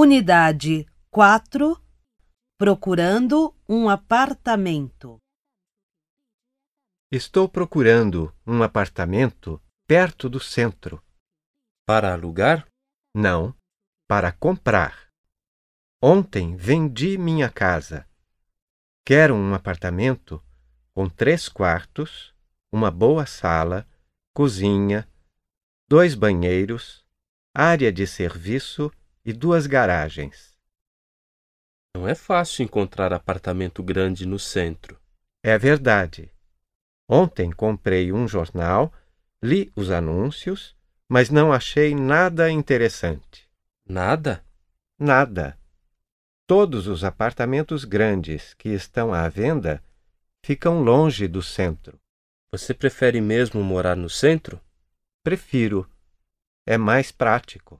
Unidade 4 Procurando um apartamento. Estou procurando um apartamento perto do centro. Para alugar? Não, para comprar. Ontem vendi minha casa. Quero um apartamento com três quartos, uma boa sala, cozinha, dois banheiros, área de serviço e duas garagens. Não é fácil encontrar apartamento grande no centro. É verdade. Ontem comprei um jornal, li os anúncios, mas não achei nada interessante. Nada? Nada. Todos os apartamentos grandes que estão à venda ficam longe do centro. Você prefere mesmo morar no centro? Prefiro. É mais prático.